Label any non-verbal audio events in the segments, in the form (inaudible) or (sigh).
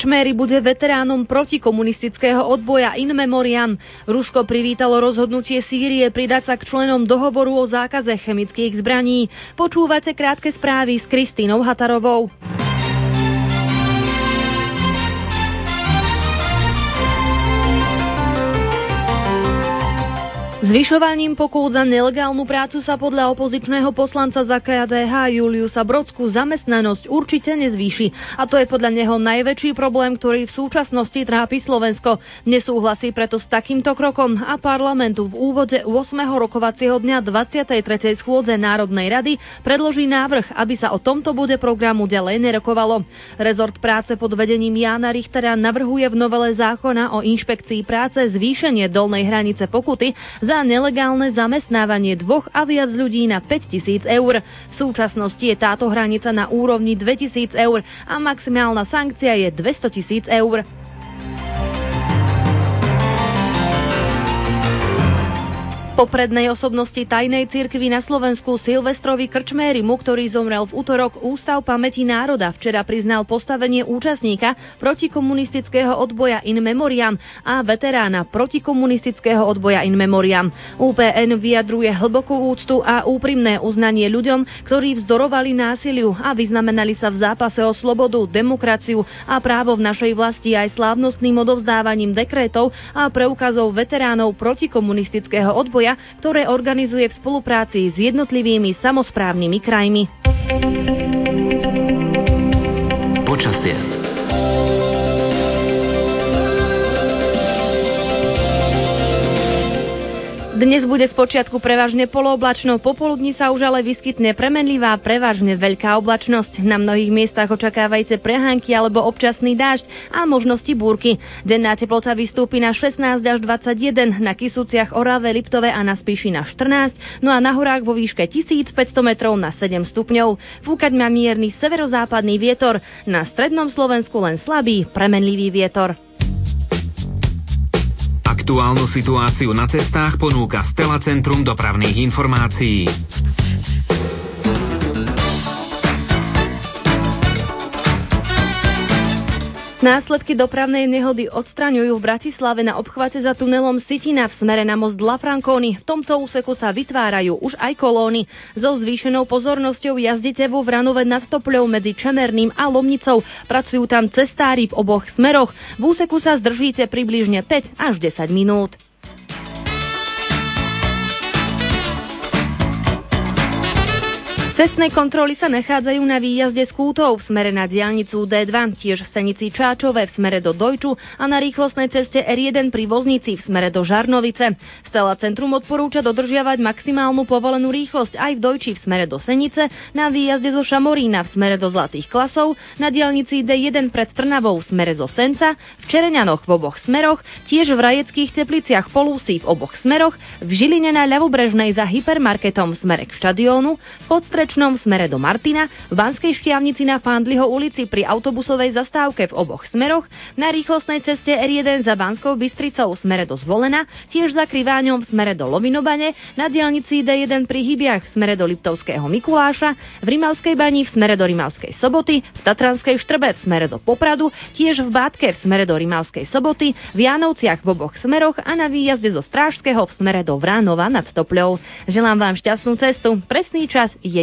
Krčméry bude veteránom protikomunistického odboja In Memoriam. Rusko privítalo rozhodnutie Sýrie pridať sa k členom dohovoru o zákaze chemických zbraní. Počúvate krátke správy s Kristínou Hatarovou. Zvyšovaním pokút za nelegálnu prácu sa podľa opozičného poslanca za KDH Juliusa Brodsku zamestnanosť určite nezvýši. A to je podľa neho najväčší problém, ktorý v súčasnosti trápi Slovensko. Nesúhlasí preto s takýmto krokom a parlamentu v úvode 8. rokovacieho dňa 23. schôdze Národnej rady predloží návrh, aby sa o tomto bude programu ďalej nerokovalo. Rezort práce pod vedením Jána Richtera navrhuje v novele zákona o inšpekcii práce zvýšenie dolnej hranice pokuty za nelegálne zamestnávanie dvoch a viac ľudí na 5000 eur. V súčasnosti je táto hranica na úrovni 2000 eur a maximálna sankcia je 200 tisíc eur. Poprednej osobnosti tajnej cirkvi na Slovensku Silvestrovi Krčmérimu, ktorý zomrel v útorok Ústav pamäti národa, včera priznal postavenie účastníka protikomunistického odboja In Memoriam a veterána protikomunistického odboja In Memoriam. UPN vyjadruje hlbokú úctu a úprimné uznanie ľuďom, ktorí vzdorovali násiliu a vyznamenali sa v zápase o slobodu, demokraciu a právo v našej vlasti aj slávnostným odovzdávaním dekrétov a preukazov veteránov protikomunistického odboja ktoré organizuje v spolupráci s jednotlivými samozprávnymi krajmi. Počasie. Dnes bude z počiatku prevažne polooblačno, popoludní sa už ale vyskytne premenlivá, prevažne veľká oblačnosť. Na mnohých miestach očakávajte prehánky alebo občasný dážď a možnosti búrky. Denná teplota vystúpi na 16 až 21, na Kisúciach, Orave, Liptove a na Spíši na 14, no a na horách vo výške 1500 metrov na 7 stupňov. Fúkať má mierny severozápadný vietor, na strednom Slovensku len slabý, premenlivý vietor. Aktuálnu situáciu na cestách ponúka Stela Centrum dopravných informácií. Následky dopravnej nehody odstraňujú v Bratislave na obchvate za tunelom Sitina v smere na most La Franconi. V tomto úseku sa vytvárajú už aj kolóny. So zvýšenou pozornosťou jazdite vo Vranove nad Stopľou medzi Čemerným a Lomnicou. Pracujú tam cestári v oboch smeroch. V úseku sa zdržíte približne 5 až 10 minút. Cestné kontroly sa nachádzajú na výjazde z Kútov v smere na diálnicu D2, tiež v stanici Čáčové v smere do Dojču a na rýchlostnej ceste R1 pri Voznici v smere do Žarnovice. Stela centrum odporúča dodržiavať maximálnu povolenú rýchlosť aj v Dojči v smere do Senice, na výjazde zo Šamorína v smere do Zlatých klasov, na diálnici D1 pred Trnavou v smere zo Senca, v Čereňanoch v oboch smeroch, tiež v Rajeckých tepliciach Polúsí v oboch smeroch, v Žiline na ľavobrežnej za hypermarketom v smere k štadiónu, pod V smere do Martina, v Banskej šťavnici na Fandliho ulici pri autobusovej zastávke v oboch smeroch, na rýchlostnej ceste R1 za Banskou Bystricou v smere do Zvolena, tiež za Kriváňom v smere do Lovinobane, na diálnici D1 pri Hybiach v smere do Liptovského Mikuláša, v Rimavskej bani v smere do Rimavskej Soboty, v Tatranskej Štrbe v smere do Popradu, tiež v Bátke v smere do Rimavskej Soboty, v Jánovciach v oboch smeroch a na výjazde zo Strážského v smere do Vránova nad Topľou. Želám vám šťastnú cestu. Presný čas je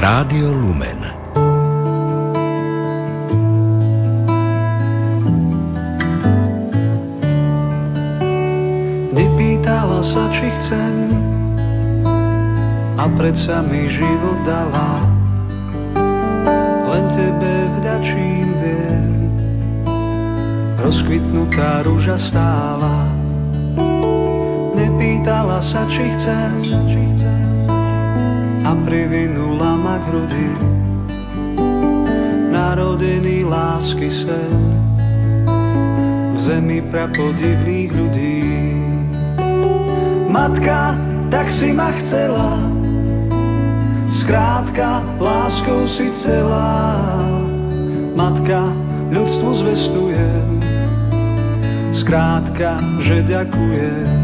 Rádio Lumen. Vypýtala sa, či chcem a predsa mi život dala. Len tebe vďačím viem, rozkvitnutá rúža stála. Nepýtala sa, či chcem, a privinula ma k hrudi. narodený lásky sen v zemi prapodivných ľudí. Matka, tak si ma chcela, skrátka, láskou si celá. Matka, ľudstvu zvestujem, skrátka, že ďakujem.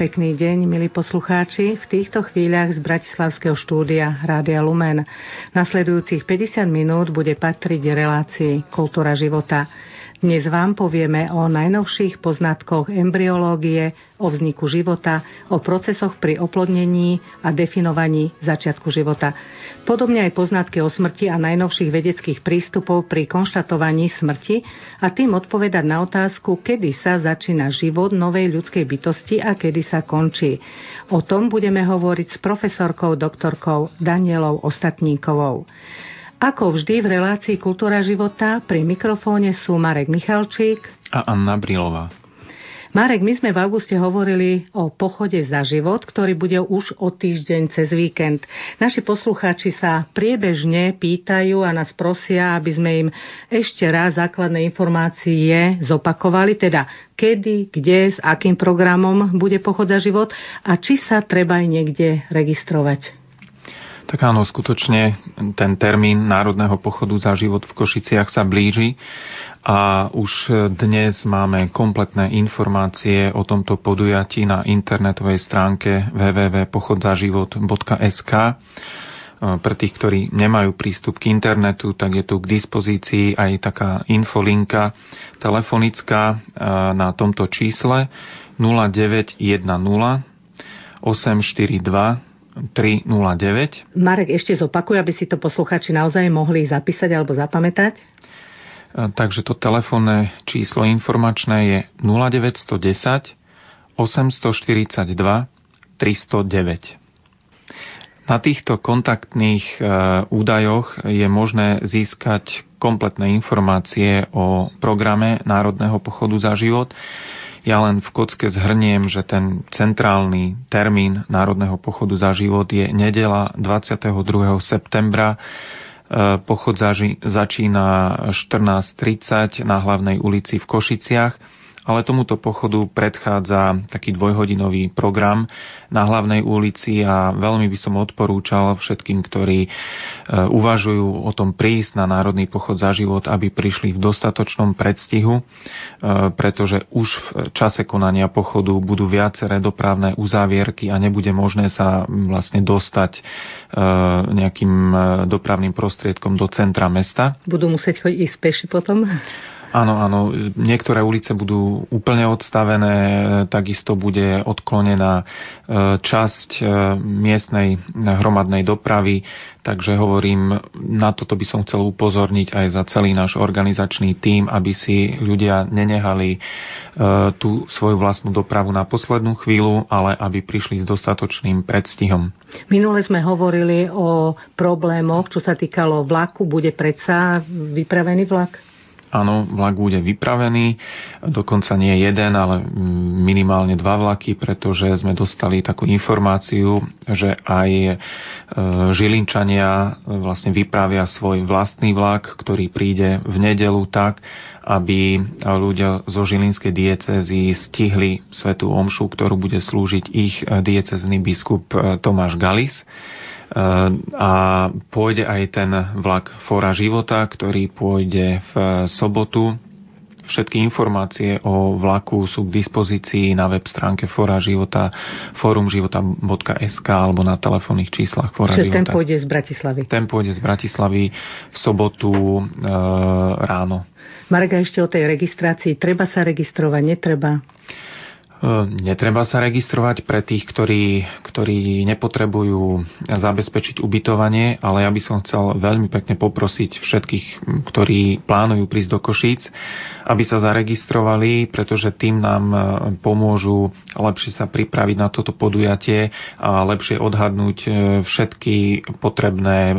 Pekný deň, milí poslucháči, v týchto chvíľach z Bratislavského štúdia Rádia Lumen. Nasledujúcich 50 minút bude patriť relácii Kultúra života. Dnes vám povieme o najnovších poznatkoch embryológie, o vzniku života, o procesoch pri oplodnení a definovaní začiatku života. Podobne aj poznatky o smrti a najnovších vedeckých prístupov pri konštatovaní smrti a tým odpovedať na otázku, kedy sa začína život novej ľudskej bytosti a kedy sa končí. O tom budeme hovoriť s profesorkou doktorkou Danielou Ostatníkovou. Ako vždy v relácii Kultúra života pri mikrofóne sú Marek Michalčík a Anna Brilová. Marek, my sme v auguste hovorili o pochode za život, ktorý bude už o týždeň cez víkend. Naši poslucháči sa priebežne pýtajú a nás prosia, aby sme im ešte raz základné informácie zopakovali, teda kedy, kde, s akým programom bude pochod za život a či sa treba aj niekde registrovať. Tak áno, skutočne ten termín Národného pochodu za život v Košiciach sa blíži a už dnes máme kompletné informácie o tomto podujatí na internetovej stránke www.pochodzaživot.sk. Pre tých, ktorí nemajú prístup k internetu, tak je tu k dispozícii aj taká infolinka telefonická na tomto čísle 0910 842 309. Marek ešte zopakuje, aby si to posluchači naozaj mohli zapísať alebo zapamätať. Takže to telefónne číslo informačné je 0910 842 309. Na týchto kontaktných e, údajoch je možné získať kompletné informácie o programe Národného pochodu za život ja len v kocke zhrniem, že ten centrálny termín Národného pochodu za život je nedela 22. septembra. Pochod začína 14.30 na hlavnej ulici v Košiciach ale tomuto pochodu predchádza taký dvojhodinový program na hlavnej ulici a veľmi by som odporúčal všetkým, ktorí e, uvažujú o tom prísť na Národný pochod za život, aby prišli v dostatočnom predstihu, e, pretože už v čase konania pochodu budú viaceré dopravné uzávierky a nebude možné sa vlastne dostať e, nejakým dopravným prostriedkom do centra mesta. Budú musieť ísť peši potom? Áno, áno. Niektoré ulice budú úplne odstavené, takisto bude odklonená e, časť e, miestnej hromadnej dopravy, takže hovorím, na toto by som chcel upozorniť aj za celý náš organizačný tím, aby si ľudia nenehali e, tú svoju vlastnú dopravu na poslednú chvíľu, ale aby prišli s dostatočným predstihom. Minule sme hovorili o problémoch, čo sa týkalo vlaku. Bude predsa vypravený vlak? Áno, vlak bude vypravený, dokonca nie jeden, ale minimálne dva vlaky, pretože sme dostali takú informáciu, že aj e, Žilinčania vlastne vypravia svoj vlastný vlak, ktorý príde v nedelu tak, aby ľudia zo Žilinskej diecezy stihli svetú omšu, ktorú bude slúžiť ich diecezný biskup e, Tomáš Galis a pôjde aj ten vlak Fora života, ktorý pôjde v sobotu. Všetky informácie o vlaku sú k dispozícii na web stránke Fora života forumživota.sk alebo na telefónnych číslach Fora Čiže života. ten pôjde z Bratislavy. Ten pôjde z Bratislavy v sobotu e, ráno. Marga, ešte o tej registrácii. Treba sa registrovať, netreba? Ehm, netreba sa registrovať pre tých, ktorí, ktorí nepotrebujú zabezpečiť ubytovanie, ale ja by som chcel veľmi pekne poprosiť všetkých, ktorí plánujú prísť do Košíc, aby sa zaregistrovali, pretože tým nám ehm, pomôžu lepšie sa pripraviť na toto podujatie a lepšie odhadnúť ehm, všetky potrebné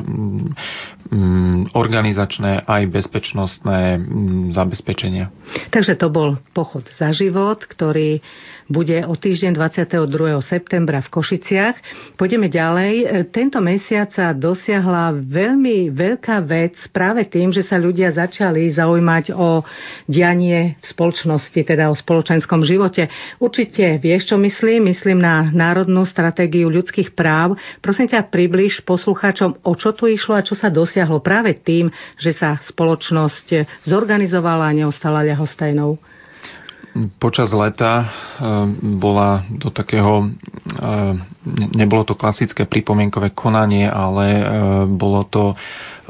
organizačné aj bezpečnostné zabezpečenia. Takže to bol pochod za život, ktorý bude o týždeň 22. septembra v Košiciach. Pôjdeme ďalej. Tento mesiac sa dosiahla veľmi veľká vec práve tým, že sa ľudia začali zaujímať o dianie v spoločnosti, teda o spoločenskom živote. Určite vieš, čo myslím. Myslím na Národnú stratégiu ľudských práv. Prosím ťa, približ poslucháčom, o čo tu išlo a čo sa dosiahlo práve tým, že sa spoločnosť zorganizovala a neostala ľahostajnou počas leta eh, bola do takého, eh, nebolo to klasické pripomienkové konanie, ale eh, bolo to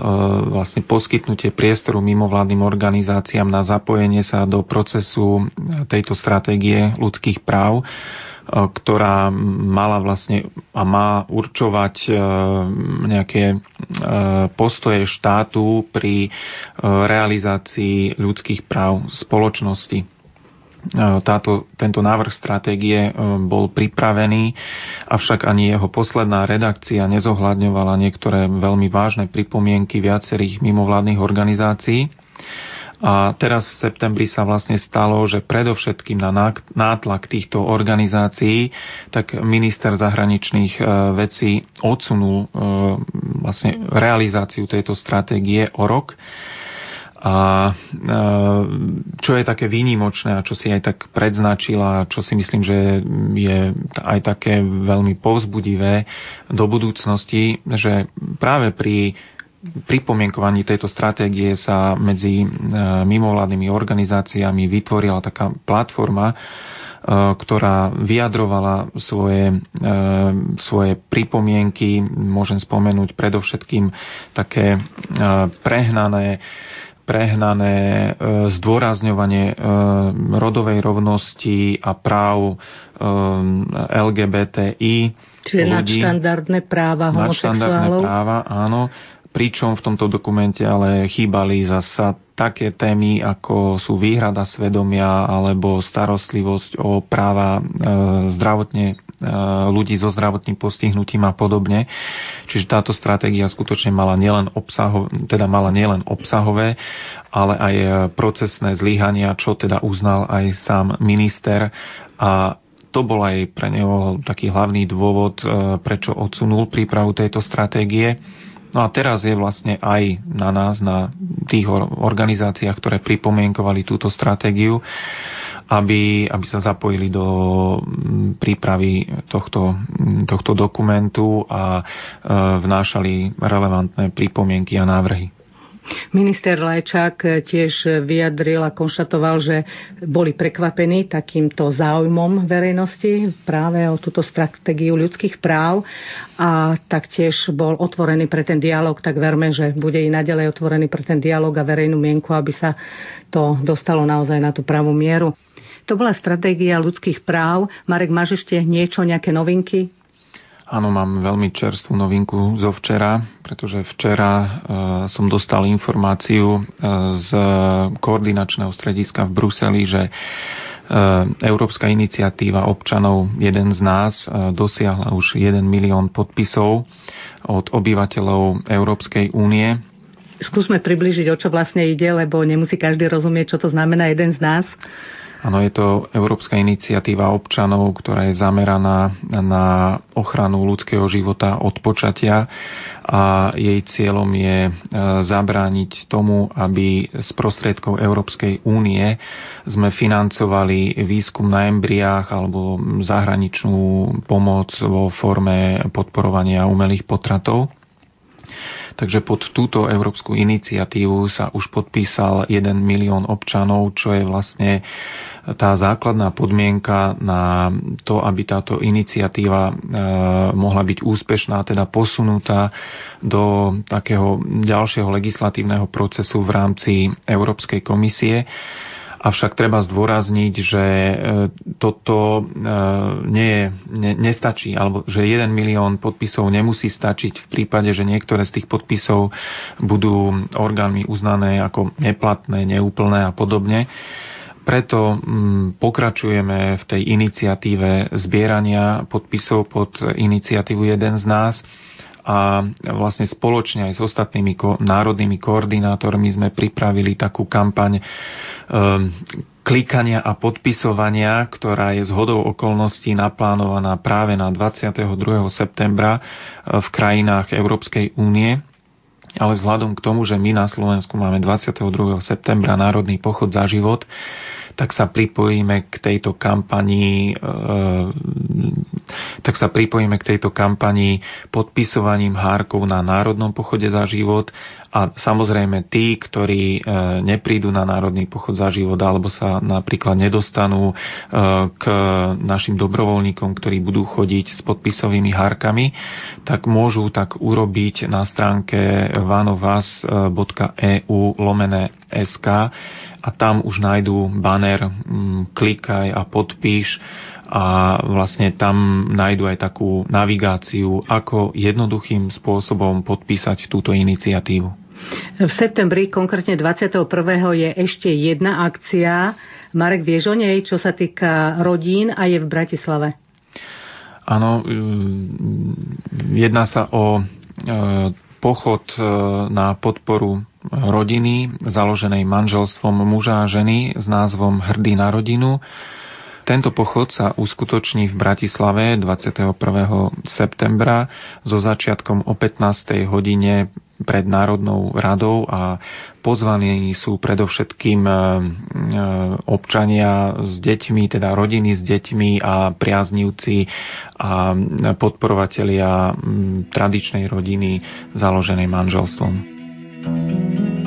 vlastne poskytnutie priestoru mimovládnym organizáciám na zapojenie sa do procesu tejto stratégie ľudských práv ktorá mala vlastne a má určovať nejaké postoje štátu pri realizácii ľudských práv spoločnosti. E, táto, tento návrh stratégie e, bol pripravený, avšak ani jeho posledná redakcia nezohľadňovala niektoré veľmi vážne pripomienky viacerých mimovládnych organizácií. A teraz v septembri sa vlastne stalo, že predovšetkým na nátlak týchto organizácií, tak minister zahraničných e, vecí odsunul vlastne realizáciu tejto stratégie o rok a čo je také výnimočné a čo si aj tak predznačila, čo si myslím, že je aj také veľmi povzbudivé do budúcnosti, že práve pri pripomienkovaní tejto stratégie sa medzi mimovládnymi organizáciami vytvorila taká platforma, ktorá vyjadrovala svoje, svoje pripomienky. Môžem spomenúť predovšetkým také prehnané prehnané e, zdôrazňovanie e, rodovej rovnosti a práv e, LGBTI Čiže ľudí. nadštandardné práva homosexuálov. Nadštandardné práva, áno pričom v tomto dokumente ale chýbali zasa také témy, ako sú výhrada svedomia alebo starostlivosť o práva e, zdravotne, e, ľudí so zdravotným postihnutím a podobne. Čiže táto stratégia skutočne mala nielen, obsaho, teda mala nielen obsahové, ale aj procesné zlyhania, čo teda uznal aj sám minister a to bol aj pre neho taký hlavný dôvod, e, prečo odsunul prípravu tejto stratégie. No a teraz je vlastne aj na nás, na tých organizáciách, ktoré pripomienkovali túto stratégiu, aby, aby sa zapojili do mm, prípravy tohto, mm, tohto dokumentu a e, vnášali relevantné pripomienky a návrhy. Minister Lajčák tiež vyjadril a konštatoval, že boli prekvapení takýmto záujmom verejnosti práve o túto stratégiu ľudských práv a taktiež bol otvorený pre ten dialog, tak verme, že bude i naďalej otvorený pre ten dialog a verejnú mienku, aby sa to dostalo naozaj na tú pravú mieru. To bola stratégia ľudských práv. Marek, máš ešte niečo, nejaké novinky? Áno, mám veľmi čerstvú novinku zo včera, pretože včera e, som dostal informáciu e, z koordinačného strediska v Bruseli, že e, Európska iniciatíva občanov Jeden z nás dosiahla už 1 milión podpisov od obyvateľov Európskej únie. Skúsme približiť, o čo vlastne ide, lebo nemusí každý rozumieť, čo to znamená jeden z nás. Áno, je to Európska iniciatíva občanov, ktorá je zameraná na ochranu ľudského života od počatia a jej cieľom je e, zabrániť tomu, aby z prostriedkov Európskej únie sme financovali výskum na embriách alebo zahraničnú pomoc vo forme podporovania umelých potratov. Takže pod túto európsku iniciatívu sa už podpísal 1 milión občanov, čo je vlastne tá základná podmienka na to, aby táto iniciatíva e, mohla byť úspešná, teda posunutá do takého ďalšieho legislatívneho procesu v rámci Európskej komisie. Avšak treba zdôrazniť, že e, toto e, nie je, ne, nestačí, alebo že 1 milión podpisov nemusí stačiť v prípade, že niektoré z tých podpisov budú orgánmi uznané ako neplatné, neúplné a podobne. Preto mm, pokračujeme v tej iniciatíve zbierania podpisov pod iniciatívu Jeden z nás a vlastne spoločne aj s ostatnými ko- národnými koordinátormi sme pripravili takú kampaň um, klikania a podpisovania, ktorá je z hodou okolností naplánovaná práve na 22. septembra uh, v krajinách Európskej únie. Ale vzhľadom k tomu, že my na Slovensku máme 22. septembra Národný pochod za život, tak sa pripojíme k tejto kampani e, tak sa pripojíme k tejto kampani podpisovaním hárkov na Národnom pochode za život. A samozrejme tí, ktorí e, neprídu na Národný pochod za život alebo sa napríklad nedostanú e, k našim dobrovoľníkom, ktorí budú chodiť s podpisovými hárkami, tak môžu tak urobiť na stránke vanovas.eu lomené SK a tam už nájdú banner klikaj a podpíš a vlastne tam nájdu aj takú navigáciu, ako jednoduchým spôsobom podpísať túto iniciatívu. V septembri, konkrétne 21. je ešte jedna akcia. Marek, vieš o nej, čo sa týka rodín a je v Bratislave? Áno, jedná sa o e, pochod e, na podporu rodiny, založenej manželstvom muža a ženy s názvom Hrdý na rodinu. Tento pochod sa uskutoční v Bratislave 21. septembra so začiatkom o 15. hodine pred Národnou radou a pozvaní sú predovšetkým e, e, občania s deťmi, teda rodiny s deťmi a priaznivci a podporovatelia tradičnej rodiny založenej manželstvom. thank you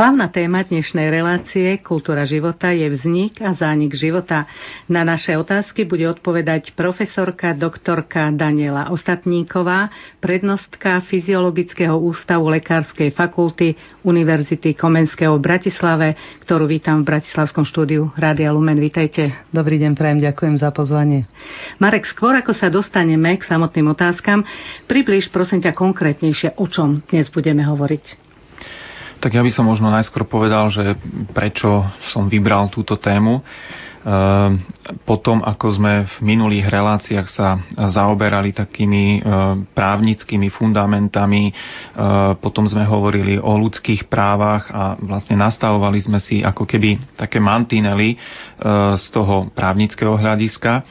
Hlavná téma dnešnej relácie Kultúra života je vznik a zánik života. Na naše otázky bude odpovedať profesorka doktorka Daniela Ostatníková, prednostka Fyziologického ústavu Lekárskej fakulty Univerzity Komenského v Bratislave, ktorú vítam v Bratislavskom štúdiu Rádia Lumen. Vítajte. Dobrý deň, prajem, ďakujem za pozvanie. Marek, skôr ako sa dostaneme k samotným otázkam, približ prosím ťa konkrétnejšie, o čom dnes budeme hovoriť. Tak ja by som možno najskôr povedal, že prečo som vybral túto tému. Ehm, potom, ako sme v minulých reláciách sa zaoberali takými ehm, právnickými fundamentami, ehm, potom sme hovorili o ľudských právach a vlastne nastavovali sme si ako keby také mantinely z toho právnického hľadiska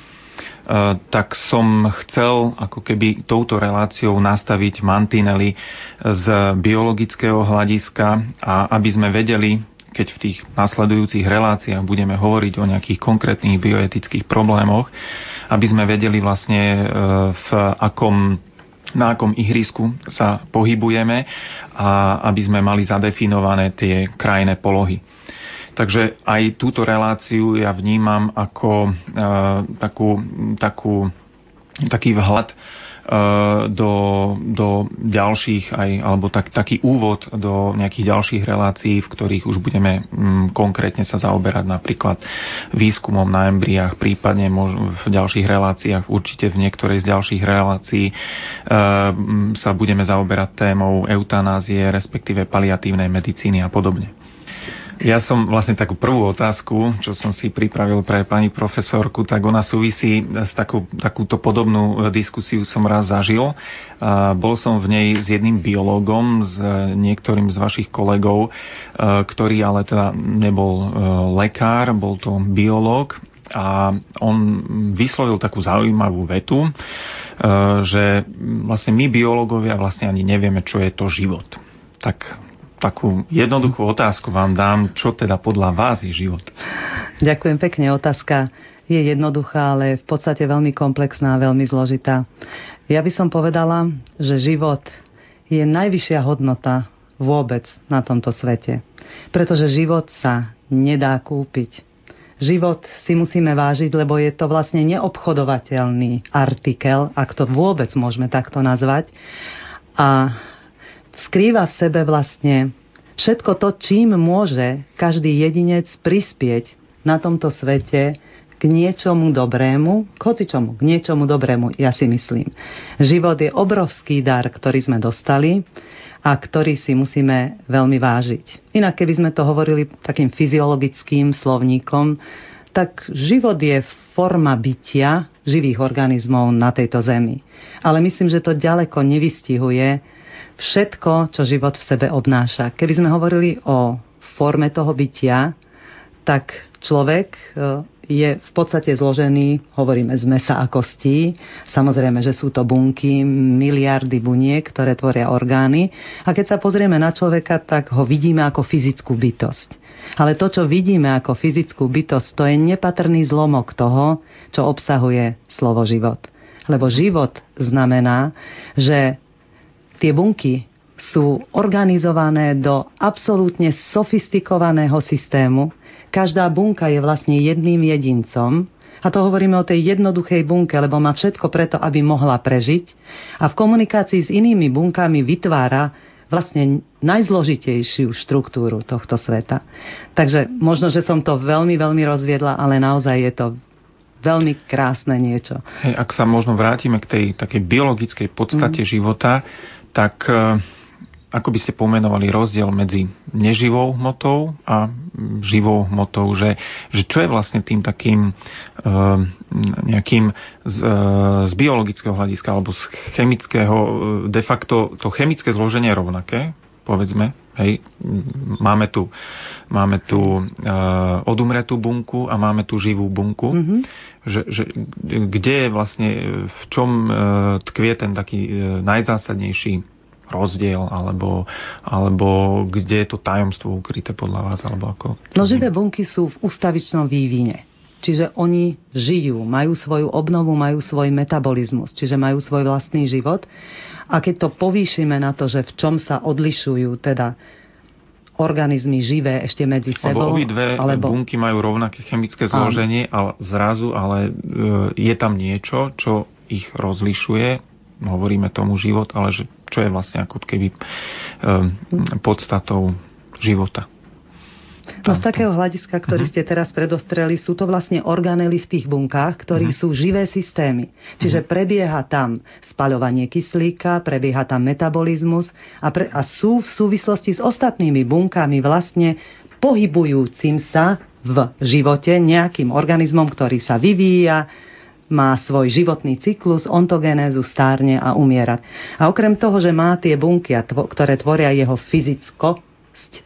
tak som chcel ako keby touto reláciou nastaviť mantinely z biologického hľadiska a aby sme vedeli, keď v tých nasledujúcich reláciách budeme hovoriť o nejakých konkrétnych bioetických problémoch, aby sme vedeli vlastne eh, v akom na akom ihrisku sa pohybujeme a aby sme mali zadefinované tie krajné polohy. Takže aj túto reláciu ja vnímam ako uh, takú, takú, taký vhľad uh, do, do ďalších aj, alebo tak, taký úvod do nejakých ďalších relácií, v ktorých už budeme um, konkrétne sa zaoberať napríklad výskumom na embriách, prípadne v ďalších reláciách, určite v niektorej z ďalších relácií uh, sa budeme zaoberať témou eutanázie, respektíve paliatívnej medicíny a podobne. Ja som vlastne takú prvú otázku, čo som si pripravil pre pani profesorku, tak ona súvisí s takú, takúto podobnú e, diskusiu som raz zažil. Bol som v nej s jedným biológom, s niektorým z vašich kolegov, e, ktorý ale teda nebol e, lekár, bol to biológ a on vyslovil takú zaujímavú vetu, že vlastne my biológovia vlastne ani nevieme, čo je to život. Tak takú jednoduchú otázku vám dám, čo teda podľa vás je život? Ďakujem pekne. Otázka je jednoduchá, ale v podstate veľmi komplexná a veľmi zložitá. Ja by som povedala, že život je najvyššia hodnota vôbec na tomto svete. Pretože život sa nedá kúpiť. Život si musíme vážiť, lebo je to vlastne neobchodovateľný artikel, ak to vôbec môžeme takto nazvať. A skrýva v sebe vlastne všetko to, čím môže každý jedinec prispieť na tomto svete k niečomu dobrému, k hocičomu, k niečomu dobrému, ja si myslím. Život je obrovský dar, ktorý sme dostali a ktorý si musíme veľmi vážiť. Inak, keby sme to hovorili takým fyziologickým slovníkom, tak život je forma bytia živých organizmov na tejto zemi. Ale myslím, že to ďaleko nevystihuje všetko, čo život v sebe obnáša. Keby sme hovorili o forme toho bytia, tak človek e, je v podstate zložený, hovoríme z mesa a kostí. Samozrejme, že sú to bunky, miliardy buniek, ktoré tvoria orgány. A keď sa pozrieme na človeka, tak ho vidíme ako fyzickú bytosť. Ale to, čo vidíme ako fyzickú bytosť, to je nepatrný zlomok toho, čo obsahuje slovo život. Lebo život znamená, že Tie bunky sú organizované do absolútne sofistikovaného systému. Každá bunka je vlastne jedným jedincom. A to hovoríme o tej jednoduchej bunke, lebo má všetko preto, aby mohla prežiť. A v komunikácii s inými bunkami vytvára vlastne najzložitejšiu štruktúru tohto sveta. Takže možno, že som to veľmi, veľmi rozviedla, ale naozaj je to veľmi krásne niečo. Hej, ak sa možno vrátime k tej takej biologickej podstate mm. života, tak e, ako by ste pomenovali rozdiel medzi neživou hmotou a živou hmotou, že, že čo je vlastne tým takým e, nejakým z, e, z biologického hľadiska alebo z chemického, de facto to chemické zloženie je rovnaké, povedzme, hej, máme tu, máme tu uh, odumretú bunku a máme tu živú bunku, mm-hmm. že, že kde je vlastne, v čom uh, tkvie ten taký uh, najzásadnejší rozdiel, alebo, alebo kde je to tajomstvo ukryté podľa vás, alebo ako? No živé bunky sú v ústavičnom vývine. Čiže oni žijú, majú svoju obnovu, majú svoj metabolizmus, čiže majú svoj vlastný život a keď to povýšime na to, že v čom sa odlišujú teda organizmy živé ešte medzi sebou. Lebo obidve alebo... bunky majú rovnaké chemické zloženie, ale zrazu, ale e, je tam niečo, čo ich rozlišuje, hovoríme tomu život, ale že, čo je vlastne ako keby e, podstatou života. No z takého hľadiska, ktorý mhm. ste teraz predostreli, sú to vlastne organely v tých bunkách, ktorí uh-huh. sú živé systémy. Čiže uh-huh. prebieha tam spaľovanie kyslíka, prebieha tam metabolizmus a, pre, a sú v súvislosti s ostatnými bunkami vlastne pohybujúcim sa v živote nejakým organizmom, ktorý sa vyvíja, má svoj životný cyklus, ontogenézu, stárne a umiera. A okrem toho, že má tie bunky, ktoré tvoria jeho fyzicko,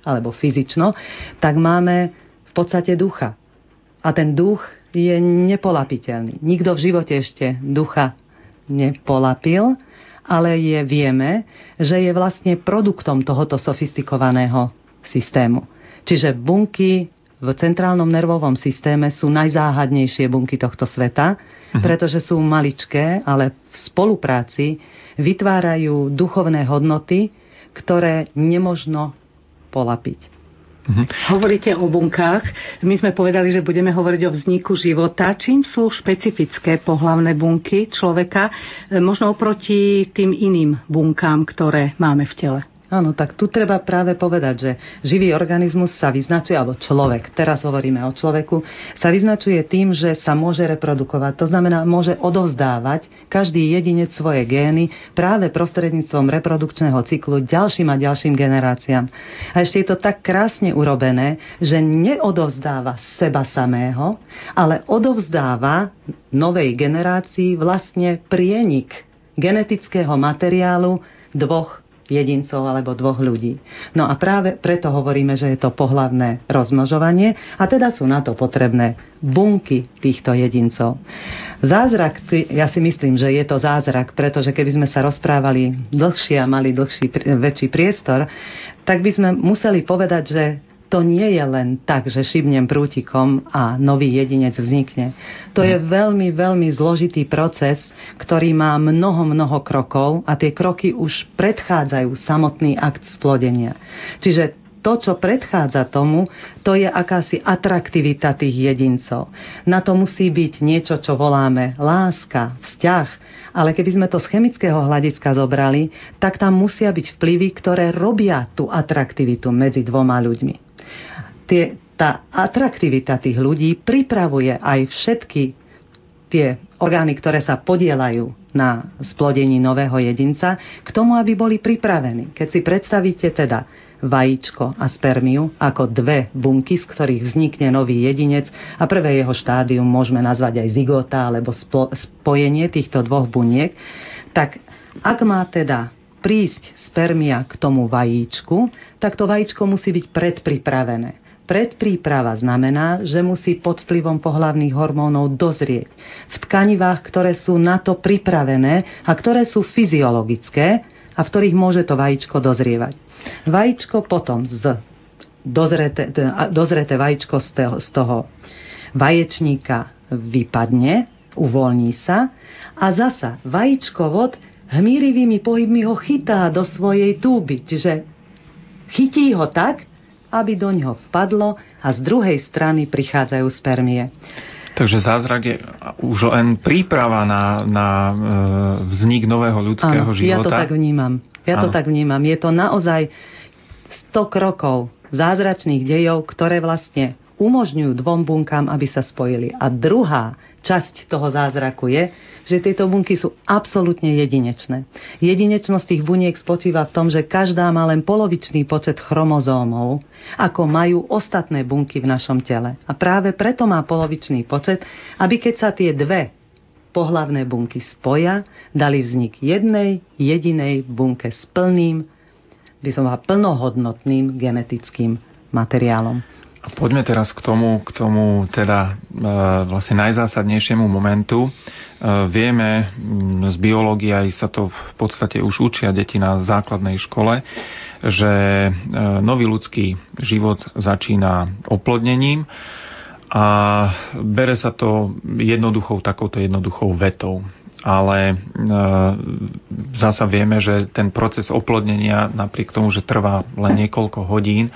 alebo fyzično, tak máme v podstate ducha. A ten duch je nepolapiteľný. Nikto v živote ešte ducha nepolapil, ale je, vieme, že je vlastne produktom tohoto sofistikovaného systému. Čiže bunky v centrálnom nervovom systéme sú najzáhadnejšie bunky tohto sveta, mhm. pretože sú maličké, ale v spolupráci vytvárajú duchovné hodnoty, ktoré nemožno polapiť. Mhm. Hovoríte o bunkách. My sme povedali, že budeme hovoriť o vzniku života. Čím sú špecifické pohlavné bunky človeka, e, možno oproti tým iným bunkám, ktoré máme v tele? Áno, tak tu treba práve povedať, že živý organizmus sa vyznačuje, alebo človek, teraz hovoríme o človeku, sa vyznačuje tým, že sa môže reprodukovať. To znamená, môže odovzdávať každý jedinec svoje gény práve prostredníctvom reprodukčného cyklu ďalším a ďalším generáciám. A ešte je to tak krásne urobené, že neodovzdáva seba samého, ale odovzdáva novej generácii vlastne prienik genetického materiálu dvoch jedincov alebo dvoch ľudí. No a práve preto hovoríme, že je to pohlavné rozmnožovanie a teda sú na to potrebné bunky týchto jedincov. Zázrak, ja si myslím, že je to zázrak, pretože keby sme sa rozprávali dlhšie a mali dlhší, väčší priestor, tak by sme museli povedať, že to nie je len tak, že šibnem prútikom a nový jedinec vznikne. To je veľmi, veľmi zložitý proces, ktorý má mnoho, mnoho krokov a tie kroky už predchádzajú samotný akt splodenia. Čiže to, čo predchádza tomu, to je akási atraktivita tých jedincov. Na to musí byť niečo, čo voláme láska, vzťah, ale keby sme to z chemického hľadiska zobrali, tak tam musia byť vplyvy, ktoré robia tú atraktivitu medzi dvoma ľuďmi tie, tá atraktivita tých ľudí pripravuje aj všetky tie orgány, ktoré sa podielajú na splodení nového jedinca, k tomu, aby boli pripravení. Keď si predstavíte teda vajíčko a spermiu ako dve bunky, z ktorých vznikne nový jedinec a prvé jeho štádium môžeme nazvať aj zigota alebo spojenie týchto dvoch buniek, tak ak má teda prísť spermia k tomu vajíčku, tak to vajíčko musí byť predpripravené. Predpríprava znamená, že musí pod vplyvom pohlavných hormónov dozrieť v tkanivách, ktoré sú na to pripravené a ktoré sú fyziologické a v ktorých môže to vajíčko dozrievať. Vajíčko potom z dozrete, dozrete vajíčko z toho, z toho vaječníka vypadne, uvoľní sa a zasa vajíčkovod hmírivými pohybmi ho chytá do svojej túby. Čiže chytí ho tak, aby do ňoho vpadlo a z druhej strany prichádzajú spermie. Takže zázrak je už len príprava na, na e, vznik nového ľudského Áno, života. Ja to tak vnímam. Ja Áno. to tak vnímam. Je to naozaj 100 krokov zázračných dejov, ktoré vlastne umožňujú dvom bunkám, aby sa spojili. A druhá časť toho zázraku je, že tieto bunky sú absolútne jedinečné. Jedinečnosť tých buniek spočíva v tom, že každá má len polovičný počet chromozómov, ako majú ostatné bunky v našom tele. A práve preto má polovičný počet, aby keď sa tie dve pohlavné bunky spoja, dali vznik jednej jedinej bunke s plným, by som bola plnohodnotným genetickým materiálom. Poďme teraz k tomu, k tomu teda e, vlastne najzásadnejšiemu momentu. E, vieme mm, z biológie, aj sa to v podstate už učia deti na základnej škole, že e, nový ľudský život začína oplodnením a bere sa to jednoduchou, takouto jednoduchou vetou. Ale e, zasa vieme, že ten proces oplodnenia napriek tomu, že trvá len niekoľko hodín,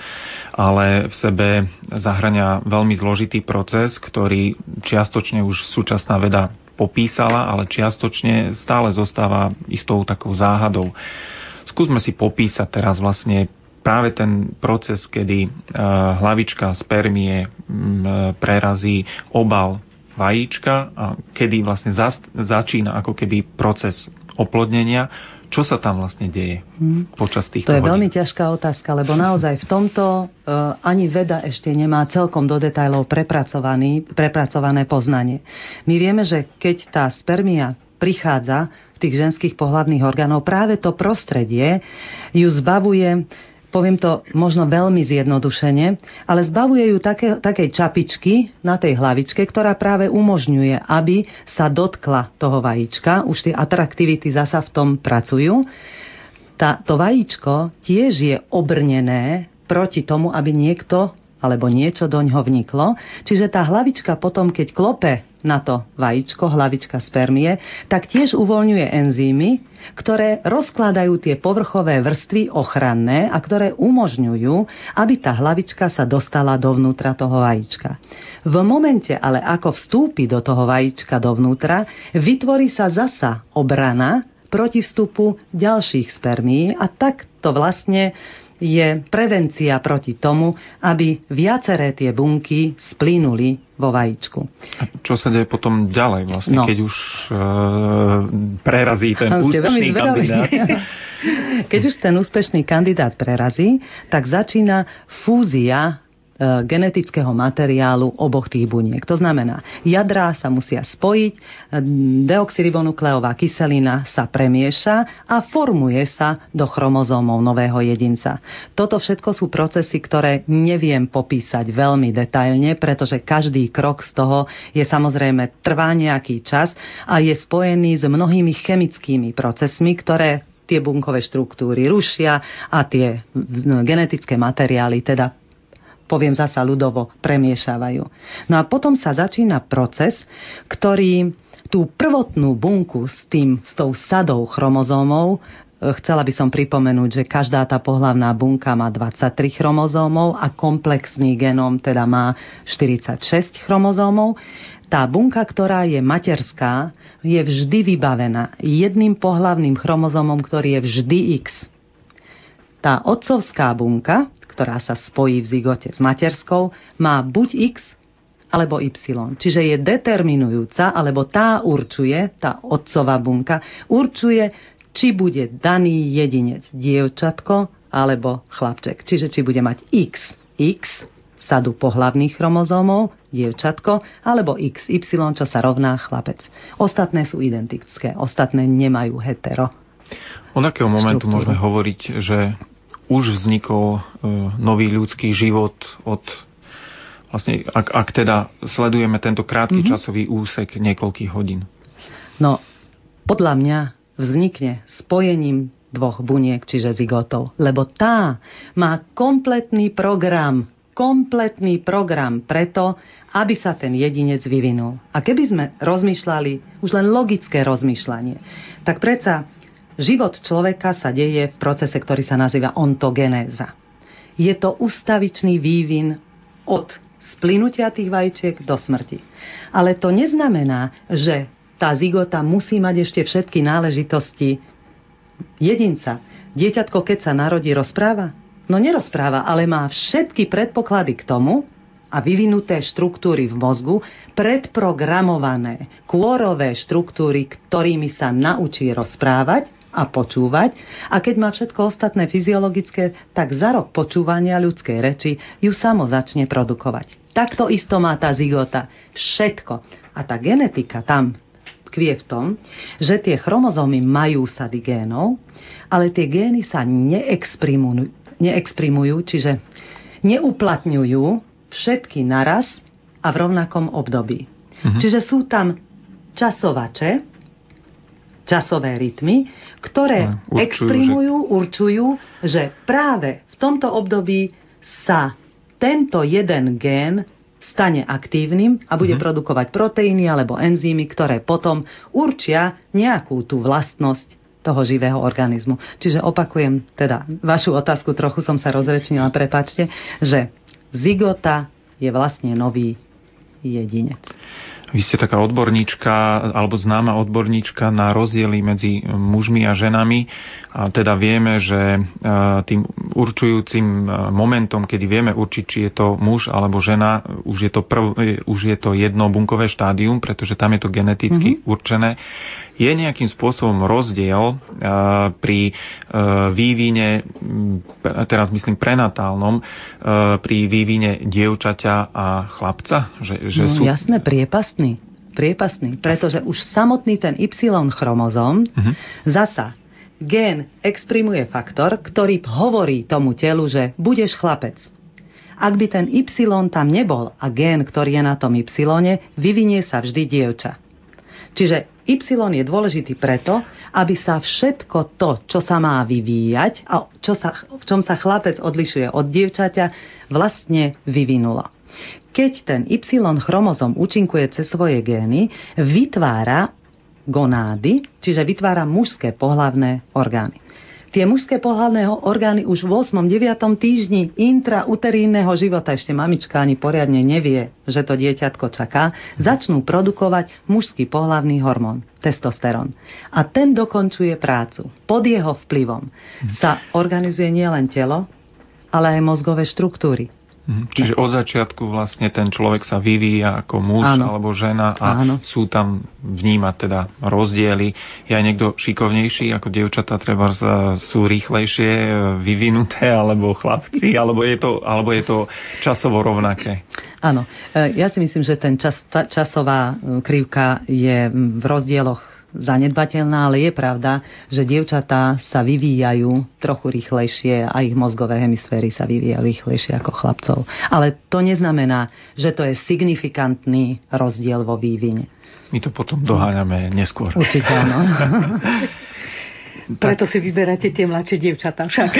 ale v sebe zahrania veľmi zložitý proces, ktorý čiastočne už súčasná veda popísala, ale čiastočne stále zostáva istou takou záhadou. Skúsme si popísať teraz vlastne práve ten proces, kedy e, hlavička spermie prerazí obal vajíčka a kedy vlastne začína ako keby proces oplodnenia, čo sa tam vlastne deje hmm. počas týchto To je hodín? veľmi ťažká otázka, lebo naozaj v tomto uh, ani veda ešte nemá celkom do detajlov prepracované poznanie. My vieme, že keď tá spermia prichádza v tých ženských pohľadných orgánov, práve to prostredie ju zbavuje poviem to možno veľmi zjednodušene, ale zbavuje ju také, takej čapičky na tej hlavičke, ktorá práve umožňuje, aby sa dotkla toho vajíčka. Už tie atraktivity zasa v tom pracujú. Tá, to vajíčko tiež je obrnené proti tomu, aby niekto alebo niečo do ňoho vniklo. Čiže tá hlavička potom, keď klope na to vajíčko, hlavička spermie, tak tiež uvoľňuje enzymy, ktoré rozkladajú tie povrchové vrstvy ochranné a ktoré umožňujú, aby tá hlavička sa dostala dovnútra toho vajíčka. V momente ale ako vstúpi do toho vajíčka dovnútra, vytvorí sa zasa obrana proti vstupu ďalších spermí a tak to vlastne je prevencia proti tomu, aby viaceré tie bunky splínuli vo vajíčku. A čo sa deje potom ďalej vlastne, no. keď už e, prerazí ten (laughs) úspešný kandidát? (laughs) keď už ten úspešný kandidát prerazí, tak začína fúzia genetického materiálu oboch tých buniek. To znamená, jadrá sa musia spojiť, e, deoxyribonukleová kyselina sa premieša a formuje sa do chromozómov nového jedinca. Toto všetko sú procesy, ktoré neviem popísať veľmi detailne, pretože každý krok z toho je samozrejme trvá nejaký čas a je spojený s mnohými chemickými procesmi, ktoré tie bunkové štruktúry rušia a tie genetické materiály teda poviem zasa ľudovo, premiešavajú. No a potom sa začína proces, ktorý tú prvotnú bunku s, tým, s tou sadou chromozómov e, Chcela by som pripomenúť, že každá tá pohlavná bunka má 23 chromozómov a komplexný genom teda má 46 chromozómov. Tá bunka, ktorá je materská, je vždy vybavená jedným pohlavným chromozómom, ktorý je vždy X. Tá otcovská bunka, ktorá sa spojí v zigote s materskou, má buď X alebo Y. Čiže je determinujúca, alebo tá určuje, tá otcová bunka, určuje, či bude daný jedinec dievčatko alebo chlapček. Čiže či bude mať X, X, sadu pohlavných chromozómov, dievčatko, alebo XY, čo sa rovná chlapec. Ostatné sú identické, ostatné nemajú hetero. Od akého momentu môžeme hovoriť, že už vznikol e, nový ľudský život od vlastne, ak, ak teda sledujeme tento krátky mm-hmm. časový úsek niekoľkých hodín? No, podľa mňa vznikne spojením dvoch buniek, čiže zigotov, lebo tá má kompletný program, kompletný program preto, aby sa ten jedinec vyvinul. A keby sme rozmýšľali, už len logické rozmýšľanie, tak predsa Život človeka sa deje v procese, ktorý sa nazýva ontogenéza. Je to ustavičný vývin od splynutia tých vajíčiek do smrti. Ale to neznamená, že tá zigota musí mať ešte všetky náležitosti jedinca. Dieťatko, keď sa narodí, rozpráva? No nerozpráva, ale má všetky predpoklady k tomu, a vyvinuté štruktúry v mozgu, predprogramované kôrové štruktúry, ktorými sa naučí rozprávať a počúvať a keď má všetko ostatné fyziologické, tak za rok počúvania ľudskej reči ju samo začne produkovať. Takto isto má tá zigota. Všetko. A tá genetika tam tkvie v tom, že tie chromozómy majú sady génov, ale tie gény sa neexprimujú, neexprimujú čiže neuplatňujú všetky naraz a v rovnakom období. Mhm. Čiže sú tam časovače, časové rytmy, ktoré určujú, exprimujú, že... určujú, že práve v tomto období sa tento jeden gén stane aktívnym a bude mm-hmm. produkovať proteíny alebo enzymy, ktoré potom určia nejakú tú vlastnosť toho živého organizmu. Čiže opakujem teda vašu otázku, trochu som sa rozrečnila, prepačte, že zigota je vlastne nový jedinec. Vy ste taká odborníčka, alebo známa odborníčka na rozdiely medzi mužmi a ženami. A teda vieme, že e, tým určujúcim e, momentom, kedy vieme určiť, či je to muž alebo žena, už je to, prv, e, už je to jedno bunkové štádium, pretože tam je to geneticky mm-hmm. určené. Je nejakým spôsobom rozdiel pri vývine, teraz myslím prenatálnom, pri vývine dievčaťa a chlapca? Že, že no, sú... jasné, priepastný. Priepastný, pretože už samotný ten Y-chromozóm uh-huh. zasa gén exprimuje faktor, ktorý hovorí tomu telu, že budeš chlapec. Ak by ten Y tam nebol a gén, ktorý je na tom Y, vyvinie sa vždy dievča. Čiže Y je dôležitý preto, aby sa všetko to, čo sa má vyvíjať a čo sa, v čom sa chlapec odlišuje od dievčaťa, vlastne vyvinulo. Keď ten Y chromozom účinkuje cez svoje gény, vytvára gonády, čiže vytvára mužské pohlavné orgány. Tie mužské pohľadné orgány už v 8. 9. týždni intrauterínneho života, ešte mamička ani poriadne nevie, že to dieťatko čaká, začnú produkovať mužský pohľavný hormón, testosterón. A ten dokončuje prácu. Pod jeho vplyvom sa organizuje nielen telo, ale aj mozgové štruktúry. Mhm. Čiže od začiatku vlastne ten človek sa vyvíja ako muž Áno. alebo žena a Áno. sú tam vnímať teda rozdiely. Je aj niekto šikovnejší ako dievčatá, treba sú rýchlejšie e, vyvinuté alebo chlapci, alebo je to, alebo je to časovo rovnaké? Áno, e, ja si myslím, že ten čas, časová e, krivka je v rozdieloch zanedbateľná, ale je pravda, že dievčatá sa vyvíjajú trochu rýchlejšie a ich mozgové hemisféry sa vyvíjajú rýchlejšie ako chlapcov. Ale to neznamená, že to je signifikantný rozdiel vo vývine. My to potom doháňame neskôr. Určite áno. (laughs) Preto si vyberáte tie mladšie dievčatá však.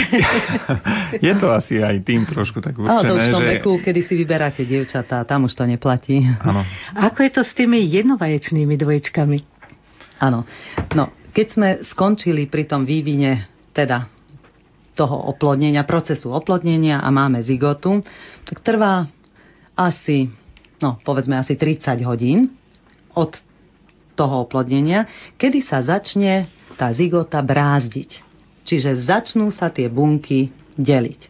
(laughs) je to asi aj tým trošku tak určené, Ale to už v tom že... veku, kedy si vyberáte dievčatá, tam už to neplatí. Áno. Ako je to s tými jednovaječnými dvojčkami? Áno. No, keď sme skončili pri tom vývine, teda toho oplodnenia, procesu oplodnenia a máme zigotu, tak trvá asi, no povedzme asi 30 hodín od toho oplodnenia, kedy sa začne tá zigota brázdiť. Čiže začnú sa tie bunky deliť.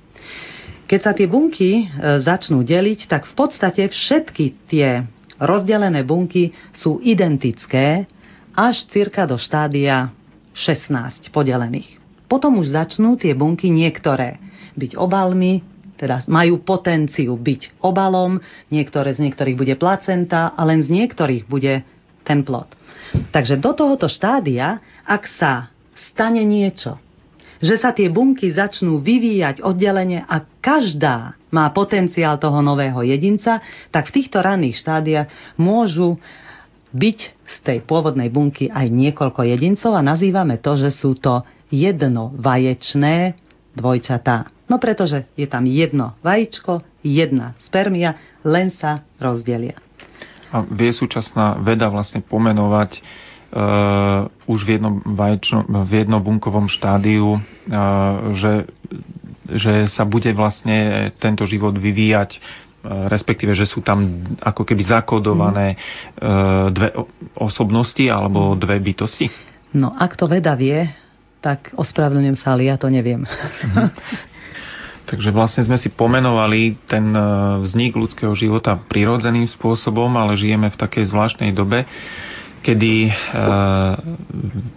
Keď sa tie bunky e, začnú deliť, tak v podstate všetky tie rozdelené bunky sú identické až cirka do štádia 16 podelených. Potom už začnú tie bunky niektoré byť obalmi, teda majú potenciu byť obalom, niektoré z niektorých bude placenta a len z niektorých bude ten plod. Takže do tohoto štádia, ak sa stane niečo, že sa tie bunky začnú vyvíjať oddelenie a každá má potenciál toho nového jedinca, tak v týchto ranných štádiách môžu byť z tej pôvodnej bunky aj niekoľko jedincov a nazývame to, že sú to jednovaječné dvojčatá. No pretože je tam jedno vajíčko, jedna spermia, len sa rozdelia. A vie súčasná veda vlastne pomenovať uh, už v, jednom vaječno, v jednobunkovom štádiu, uh, že, že sa bude vlastne tento život vyvíjať respektíve, že sú tam ako keby zakodované mm. dve osobnosti alebo dve bytosti? No, ak to veda vie, tak ospravedlňujem sa, ale ja to neviem. Mm. (laughs) Takže vlastne sme si pomenovali ten e, vznik ľudského života prirodzeným spôsobom, ale žijeme v takej zvláštnej dobe, kedy e,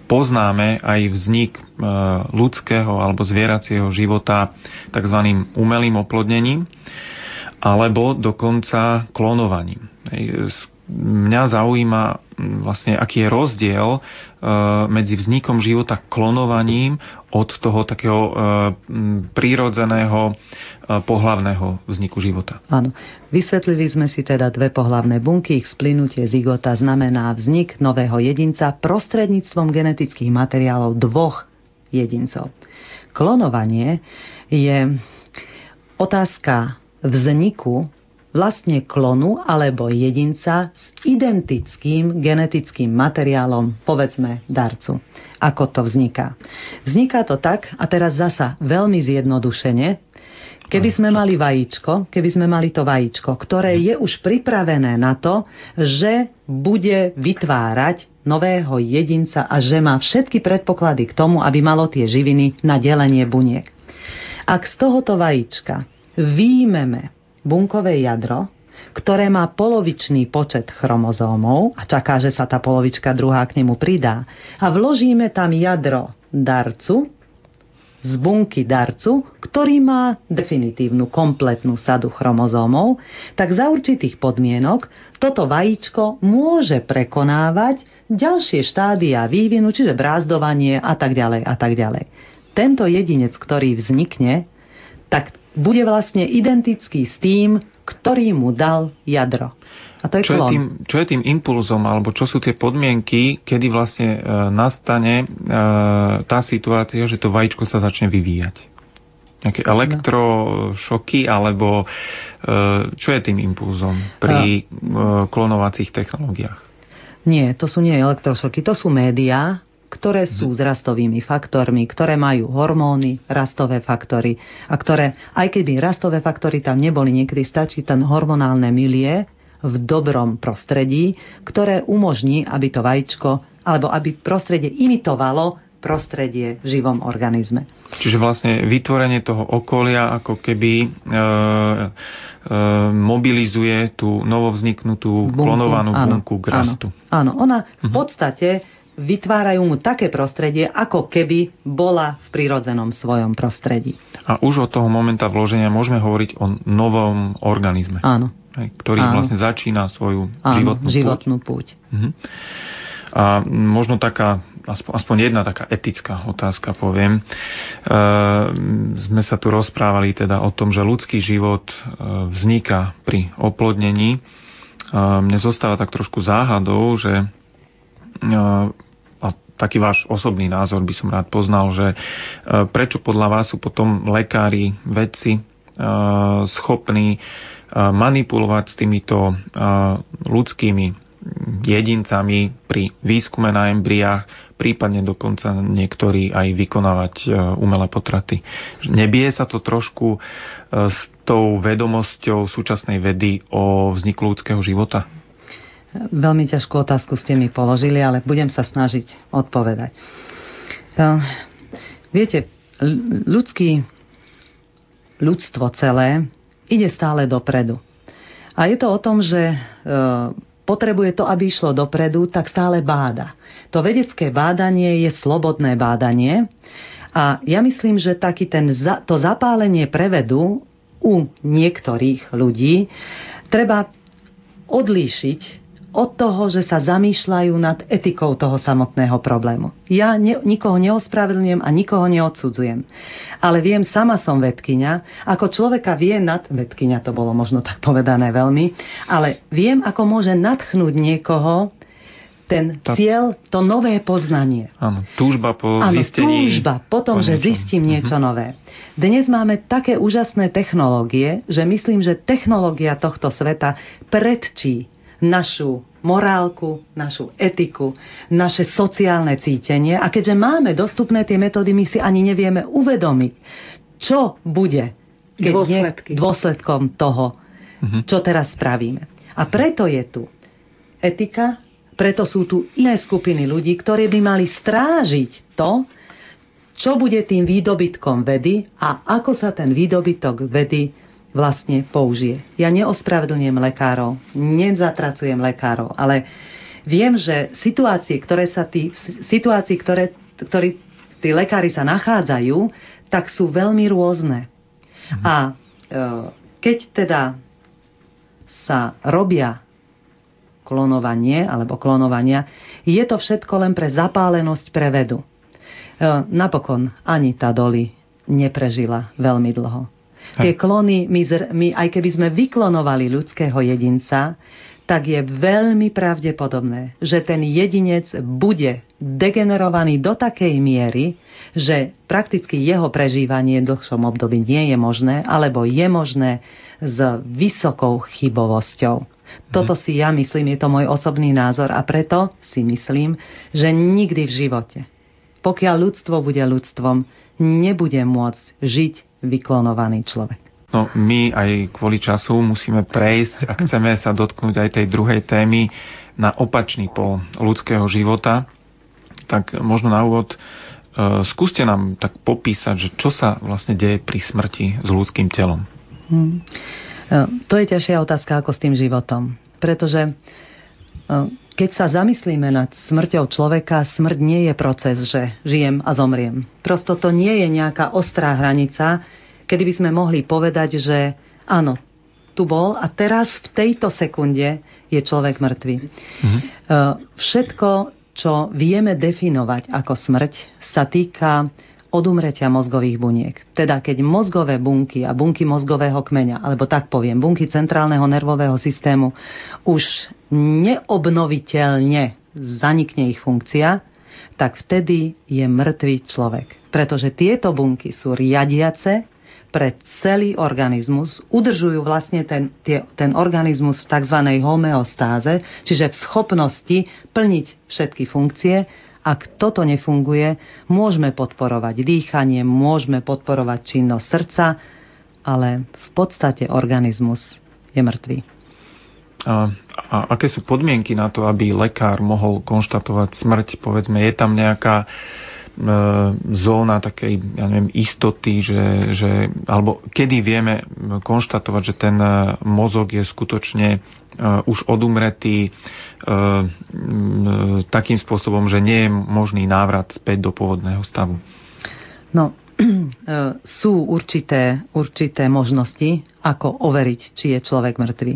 poznáme aj vznik e, ľudského alebo zvieracieho života tzv. umelým oplodnením alebo dokonca klonovaním. Mňa zaujíma vlastne, aký je rozdiel e, medzi vznikom života klonovaním od toho takého e, prírodzeného e, pohlavného vzniku života. Áno. Vysvetlili sme si teda dve pohlavné bunky. Ich splynutie zigota znamená vznik nového jedinca prostredníctvom genetických materiálov dvoch jedincov. Klonovanie je otázka vzniku vlastne klonu alebo jedinca s identickým genetickým materiálom, povedzme darcu. Ako to vzniká? Vzniká to tak, a teraz zasa veľmi zjednodušene, Keby sme mali vajíčko, keby sme mali to vajíčko, ktoré je už pripravené na to, že bude vytvárať nového jedinca a že má všetky predpoklady k tomu, aby malo tie živiny na delenie buniek. Ak z tohoto vajíčka výjmeme bunkové jadro, ktoré má polovičný počet chromozómov a čaká, že sa tá polovička druhá k nemu pridá a vložíme tam jadro darcu, z bunky darcu, ktorý má definitívnu kompletnú sadu chromozómov, tak za určitých podmienok toto vajíčko môže prekonávať ďalšie štádia vývinu, čiže brázdovanie a tak ďalej a tak ďalej. Tento jedinec, ktorý vznikne, tak bude vlastne identický s tým, ktorý mu dal jadro. A to je čo, je tým, čo je tým impulzom, alebo čo sú tie podmienky, kedy vlastne e, nastane e, tá situácia, že to vajíčko sa začne vyvíjať? Nejaké elektrošoky, alebo e, čo je tým impulzom pri e, klonovacích technológiách? Nie, to sú nie elektrošoky, to sú médiá, ktoré sú s rastovými faktormi, ktoré majú hormóny, rastové faktory a ktoré, aj keby rastové faktory tam neboli, niekedy stačí ten hormonálne milie v dobrom prostredí, ktoré umožní, aby to vajíčko, alebo aby prostredie imitovalo prostredie v živom organizme. Čiže vlastne vytvorenie toho okolia ako keby e, e, mobilizuje tú novovzniknutú bunku, klonovanú áno, bunku k rastu. Áno, áno ona v mhm. podstate vytvárajú mu také prostredie, ako keby bola v prirodzenom svojom prostredí. A už od toho momenta vloženia môžeme hovoriť o novom organizme. Áno. Ktorý Áno. vlastne začína svoju Áno, životnú, životnú púť. púť. Mhm. A možno taká, aspoň jedna taká etická otázka poviem. E, sme sa tu rozprávali teda o tom, že ľudský život e, vzniká pri oplodnení. E, mne zostáva tak trošku záhadou, že a taký váš osobný názor by som rád poznal, že prečo podľa vás sú potom lekári, vedci schopní manipulovať s týmito ľudskými jedincami pri výskume na embriách, prípadne dokonca niektorí aj vykonávať umelé potraty. Nebie sa to trošku s tou vedomosťou súčasnej vedy o vzniku ľudského života? Veľmi ťažkú otázku ste mi položili, ale budem sa snažiť odpovedať. Viete, ľudský, ľudstvo celé ide stále dopredu. A je to o tom, že e, potrebuje to, aby išlo dopredu, tak stále báda. To vedecké bádanie je slobodné bádanie a ja myslím, že taký ten, to zapálenie prevedu u niektorých ľudí treba odlíšiť od toho, že sa zamýšľajú nad etikou toho samotného problému. Ja ne, nikoho neospravedlňujem a nikoho neodsudzujem. Ale viem, sama som vedkynia, ako človeka vie nad... Vedkynia to bolo možno tak povedané veľmi, ale viem, ako môže nadchnúť niekoho ten tá... cieľ, to nové poznanie. Áno, túžba po Áno, zistení... túžba po tom, po že zistím niečo uh-huh. nové. Dnes máme také úžasné technológie, že myslím, že technológia tohto sveta predčí našu morálku, našu etiku, naše sociálne cítenie. A keďže máme dostupné tie metódy, my si ani nevieme uvedomiť, čo bude keď Dôsledky. dôsledkom toho, mhm. čo teraz spravíme. A preto je tu etika, preto sú tu iné skupiny ľudí, ktorí by mali strážiť to, čo bude tým výdobytkom vedy a ako sa ten výdobytok vedy vlastne použije. Ja neospravedlňujem lekárov, nezatracujem lekárov, ale viem, že situácie, ktoré sa tí, situácie, ktoré, ktorí tí lekári sa nachádzajú, tak sú veľmi rôzne. Mhm. A e, keď teda sa robia klonovanie alebo klonovania, je to všetko len pre zapálenosť pre vedu. E, napokon ani tá Doli neprežila veľmi dlho Tie klony, my, my aj keby sme vyklonovali ľudského jedinca, tak je veľmi pravdepodobné, že ten jedinec bude degenerovaný do takej miery, že prakticky jeho prežívanie v dlhšom období nie je možné, alebo je možné s vysokou chybovosťou. Toto si ja myslím, je to môj osobný názor a preto si myslím, že nikdy v živote, pokiaľ ľudstvo bude ľudstvom, nebude môcť žiť vyklonovaný človek. No my aj kvôli času musíme prejsť a chceme sa dotknúť aj tej druhej témy na opačný pol ľudského života. Tak možno na úvod uh, skúste nám tak popísať, že čo sa vlastne deje pri smrti s ľudským telom. Hmm. To je ťažšia otázka ako s tým životom. Pretože uh, keď sa zamyslíme nad smrťou človeka, smrť nie je proces, že žijem a zomriem. Prosto to nie je nejaká ostrá hranica, kedy by sme mohli povedať, že áno, tu bol a teraz v tejto sekunde je človek mŕtvy. Mm-hmm. Všetko, čo vieme definovať ako smrť, sa týka odumretia mozgových buniek. Teda keď mozgové bunky a bunky mozgového kmeňa, alebo tak poviem, bunky centrálneho nervového systému už neobnoviteľne zanikne ich funkcia, tak vtedy je mŕtvý človek. Pretože tieto bunky sú riadiace pre celý organizmus, udržujú vlastne ten, tie, ten organizmus v tzv. homeostáze, čiže v schopnosti plniť všetky funkcie. Ak toto nefunguje, môžeme podporovať dýchanie, môžeme podporovať činnosť srdca, ale v podstate organizmus je mŕtvý. A, a aké sú podmienky na to, aby lekár mohol konštatovať smrť? Povedzme, je tam nejaká E, zóna takej, ja neviem, istoty, že, že, alebo kedy vieme konštatovať, že ten e, mozog je skutočne uh, už odumretý takým spôsobom, že nie je možný návrat späť do pôvodného stavu? No, (clears throat) sú určité, určité možnosti, ako overiť, či je človek mŕtvý.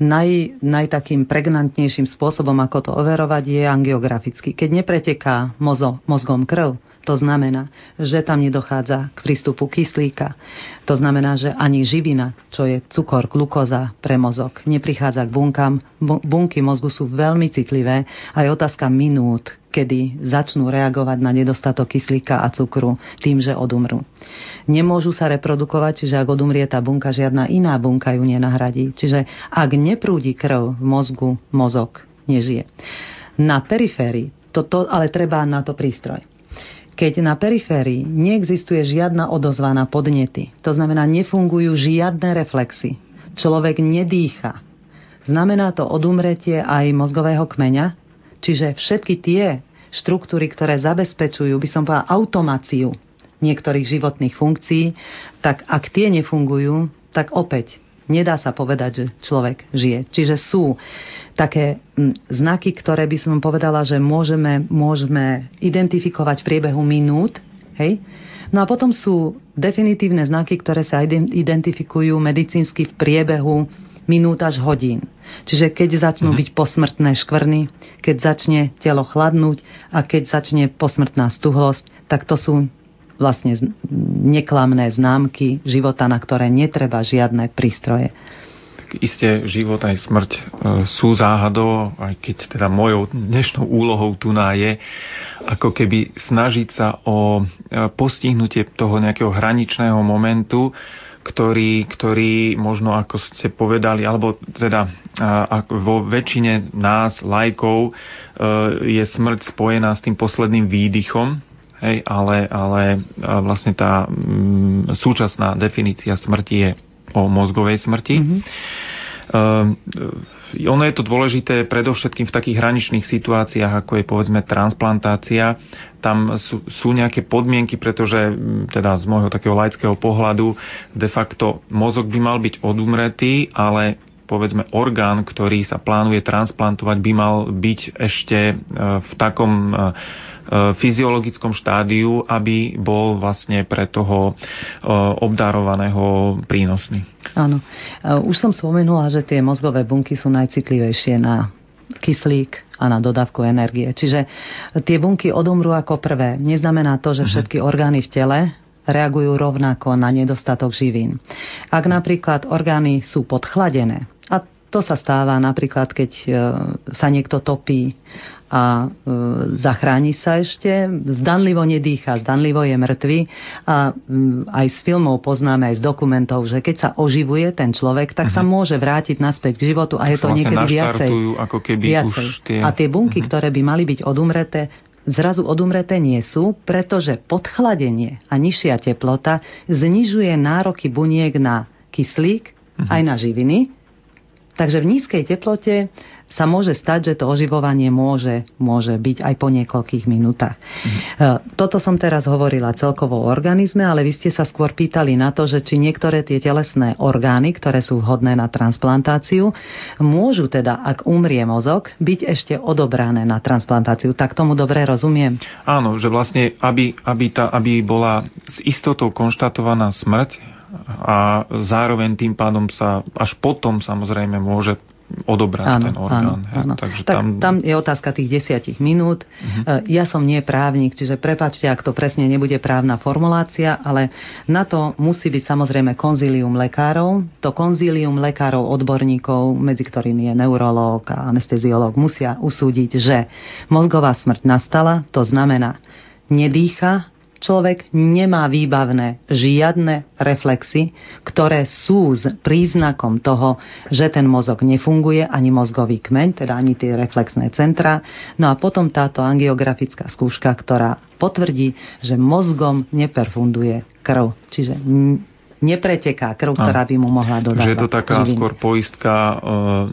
Naj, najtakým pregnantnejším spôsobom, ako to overovať, je angiograficky. Keď nepreteká mozo, mozgom krv, to znamená, že tam nedochádza k prístupu kyslíka. To znamená, že ani živina, čo je cukor, glukoza pre mozog, neprichádza k bunkám. Bunky mozgu sú veľmi citlivé a je otázka minút, kedy začnú reagovať na nedostatok kyslíka a cukru tým, že odumrú. Nemôžu sa reprodukovať, čiže ak odumrie tá bunka, žiadna iná bunka ju nenahradí. Čiže ak neprúdi krv v mozgu, mozog nežije. Na periférii, toto ale treba na to prístroj. Keď na periférii neexistuje žiadna odozva na podnety, to znamená, nefungujú žiadne reflexy, človek nedýcha, znamená to odumretie aj mozgového kmeňa, čiže všetky tie štruktúry, ktoré zabezpečujú, by som povedala, automáciu niektorých životných funkcií, tak ak tie nefungujú, tak opäť nedá sa povedať, že človek žije. Čiže sú také znaky, ktoré by som povedala, že môžeme, môžeme identifikovať v priebehu minút. Hej? No a potom sú definitívne znaky, ktoré sa identifikujú medicínsky v priebehu minút až hodín. Čiže keď začnú mm-hmm. byť posmrtné škvrny, keď začne telo chladnúť a keď začne posmrtná stuhlosť, tak to sú vlastne neklamné známky života, na ktoré netreba žiadne prístroje. Isté život aj smrť e, sú záhadou, aj keď teda mojou dnešnou úlohou tu na je, ako keby snažiť sa o e, postihnutie toho nejakého hraničného momentu, ktorý, ktorý možno ako ste povedali, alebo teda vo väčšine nás, lajkov, e, je smrť spojená s tým posledným výdychom, hej, ale, ale vlastne tá mm, súčasná definícia smrti je o mozgovej smrti. Mm-hmm. Uh, ono je to dôležité predovšetkým v takých hraničných situáciách, ako je povedzme transplantácia. Tam sú, sú nejaké podmienky, pretože teda z môjho takého laického pohľadu de facto mozog by mal byť odumretý, ale povedzme orgán, ktorý sa plánuje transplantovať, by mal byť ešte e, v takom uh, E, fyziologickom štádiu, aby bol vlastne pre toho e, obdarovaného prínosný. Áno. E, už som spomenula, že tie mozgové bunky sú najcitlivejšie na kyslík a na dodávku energie. Čiže tie bunky odumrú ako prvé. Neznamená to, že mhm. všetky orgány v tele reagujú rovnako na nedostatok živín. Ak napríklad orgány sú podchladené, a to sa stáva napríklad, keď e, sa niekto topí a e, zachráni sa ešte, zdanlivo nedýcha, zdanlivo je mŕtvy a m, aj z filmov poznáme, aj z dokumentov, že keď sa oživuje ten človek, tak uh-huh. sa mhm. môže vrátiť naspäť k životu a tak je to vlastne niekedy viacej. ako keby viacej. už tie... A tie bunky, uh-huh. ktoré by mali byť odumreté, zrazu odumreté nie sú, pretože podchladenie a nižšia teplota znižuje nároky buniek na kyslík uh-huh. aj na živiny Takže v nízkej teplote sa môže stať, že to oživovanie môže, môže byť aj po niekoľkých minútach. Mm. Toto som teraz hovorila celkovo o organizme, ale vy ste sa skôr pýtali na to, že či niektoré tie telesné orgány, ktoré sú vhodné na transplantáciu, môžu teda, ak umrie mozog, byť ešte odobrané na transplantáciu. Tak tomu dobre rozumiem? Áno, že vlastne, aby, aby, tá, aby bola s istotou konštatovaná smrť, a zároveň tým pádom sa až potom samozrejme môže odobrať áno, ten orgán. Áno, áno. Takže tak tam... tam je otázka tých desiatich minút. Uh-huh. Ja som nie právnik, čiže prepačte, ak to presne nebude právna formulácia, ale na to musí byť samozrejme konzílium lekárov. To konzílium lekárov, odborníkov, medzi ktorými je neurológ a anesteziológ, musia usúdiť, že mozgová smrť nastala, to znamená, nedýcha, človek nemá výbavné žiadne reflexy, ktoré sú príznakom toho, že ten mozog nefunguje, ani mozgový kmeň, teda ani tie reflexné centra. No a potom táto angiografická skúška, ktorá potvrdí, že mozgom neperfunduje krv. Čiže nepreteká krv, ktorá by mu mohla dodať. Že je to taká živiny. skôr poistka e,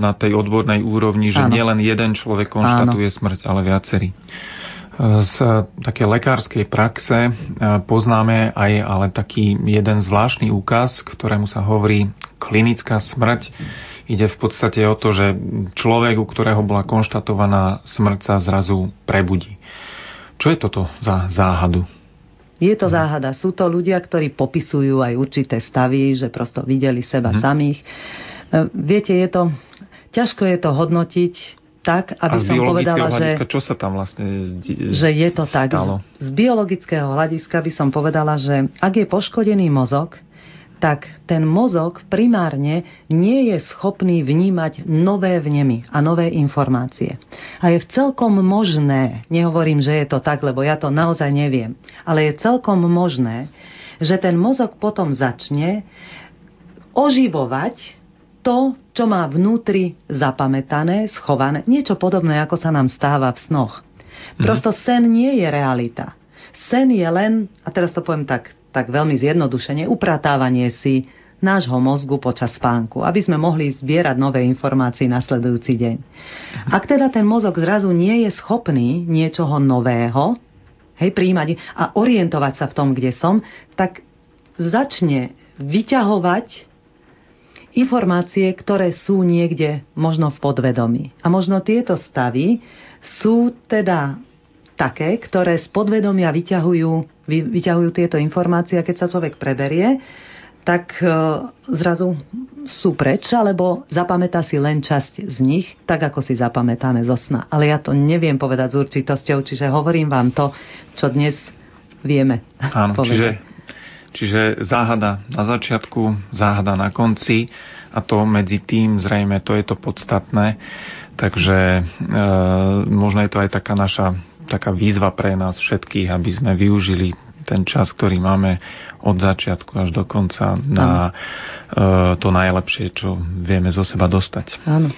na tej odbornej úrovni, že nielen jeden človek konštatuje Áno. smrť, ale viacerí. Z také lekárskej praxe e, poznáme aj ale taký jeden zvláštny úkaz, ktorému sa hovorí klinická smrť. Ide v podstate o to, že človek, u ktorého bola konštatovaná smrť, sa zrazu prebudí. Čo je toto za záhadu? Je to záhada. Sú to ľudia, ktorí popisujú aj určité stavy, že prosto videli seba hmm. samých. E, viete, je to, ťažko je to hodnotiť, tak, aby a som povedala, že... čo sa tam vlastne Že je to tak. Z, z biologického hľadiska by som povedala, že ak je poškodený mozog, tak ten mozog primárne nie je schopný vnímať nové vnemy a nové informácie. A je celkom možné, nehovorím, že je to tak, lebo ja to naozaj neviem, ale je celkom možné, že ten mozog potom začne oživovať to, čo má vnútri zapamätané, schované, niečo podobné, ako sa nám stáva v snoch. Mhm. Prosto sen nie je realita. Sen je len, a teraz to poviem tak, tak veľmi zjednodušene, upratávanie si nášho mozgu počas spánku, aby sme mohli zbierať nové informácie nasledujúci deň. Mhm. Ak teda ten mozog zrazu nie je schopný niečoho nového, hej, príjmať a orientovať sa v tom, kde som, tak začne vyťahovať informácie, ktoré sú niekde možno v podvedomí. A možno tieto stavy sú teda také, ktoré z podvedomia vyťahujú, vy, vyťahujú tieto informácie a keď sa človek preberie, tak e, zrazu sú preč, alebo zapamätá si len časť z nich, tak ako si zapamätáme zo sna. Ale ja to neviem povedať s určitosťou, čiže hovorím vám to, čo dnes vieme Áno, (laughs) povedať. Čiže Čiže záhada na začiatku, záhada na konci a to medzi tým zrejme to je to podstatné. Takže e, možno je to aj taká naša taká výzva pre nás všetkých, aby sme využili ten čas, ktorý máme od začiatku až do konca na e, to najlepšie, čo vieme zo seba dostať. Áno.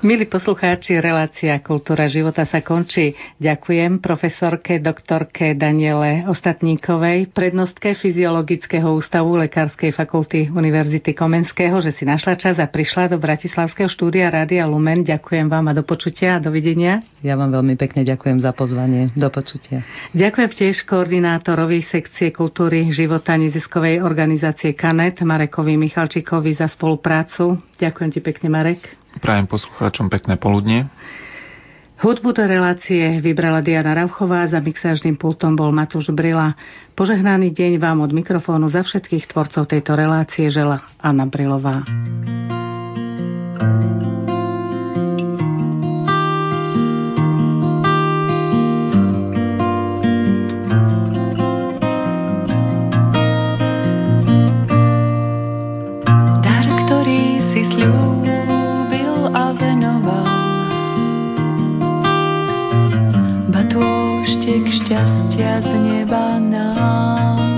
Milí poslucháči, relácia Kultúra života sa končí. Ďakujem profesorke, doktorke Daniele Ostatníkovej, prednostke Fyziologického ústavu Lekárskej fakulty Univerzity Komenského, že si našla čas a prišla do Bratislavského štúdia Rádia Lumen. Ďakujem vám a do počutia a dovidenia. Ja vám veľmi pekne ďakujem za pozvanie. Do počutia. Ďakujem tiež koordinátorovi sekcie kultúry života neziskovej organizácie KANET Marekovi Michalčíkovi za spoluprácu. Ďakujem ti pekne, Marek. Prajem poslucháčom pekné poludne. Hudbu do relácie vybrala Diana Rauchová, za mixážnym pultom bol Matúš Brila. Požehnaný deň vám od mikrofónu za všetkých tvorcov tejto relácie žela Anna Brilová. štek šťastia z neba nám.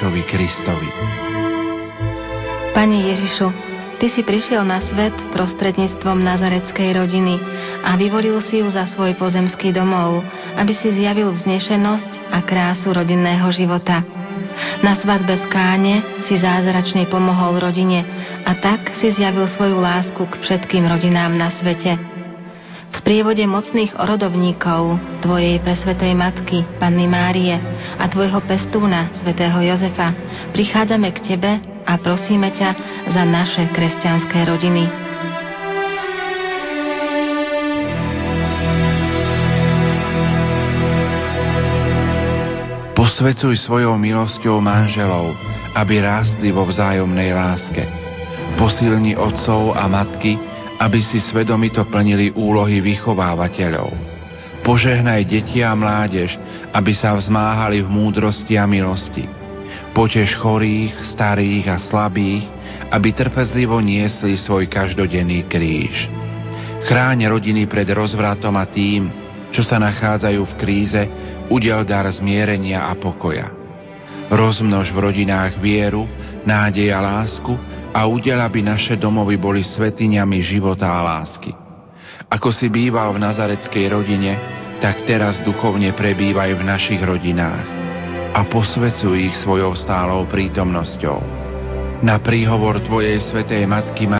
Ježišovi Kristovi. Pane Ježišu, Ty si prišiel na svet prostredníctvom nazareckej rodiny a vyvolil si ju za svoj pozemský domov, aby si zjavil vznešenosť a krásu rodinného života. Na svadbe v Káne si zázračne pomohol rodine a tak si zjavil svoju lásku k všetkým rodinám na svete. V sprievode mocných orodovníkov, Tvojej presvetej Matky, Panny Márie a Tvojho pestúna, svätého Jozefa, prichádzame k Tebe a prosíme ťa za naše kresťanské rodiny. Posvecuj svojou milosťou manželov, aby rástli vo vzájomnej láske. Posilni otcov a matky, aby si svedomito plnili úlohy vychovávateľov. Požehnaj deti a mládež, aby sa vzmáhali v múdrosti a milosti. Potež chorých, starých a slabých, aby trpezlivo niesli svoj každodenný kríž. Chráň rodiny pred rozvratom a tým, čo sa nachádzajú v kríze, udel dar zmierenia a pokoja. Rozmnož v rodinách vieru, nádej a lásku, a udel, aby naše domovy boli svetiňami života a lásky. Ako si býval v nazareckej rodine, tak teraz duchovne prebývaj v našich rodinách a posvecuj ich svojou stálou prítomnosťou. Na príhovor Tvojej svetej Matky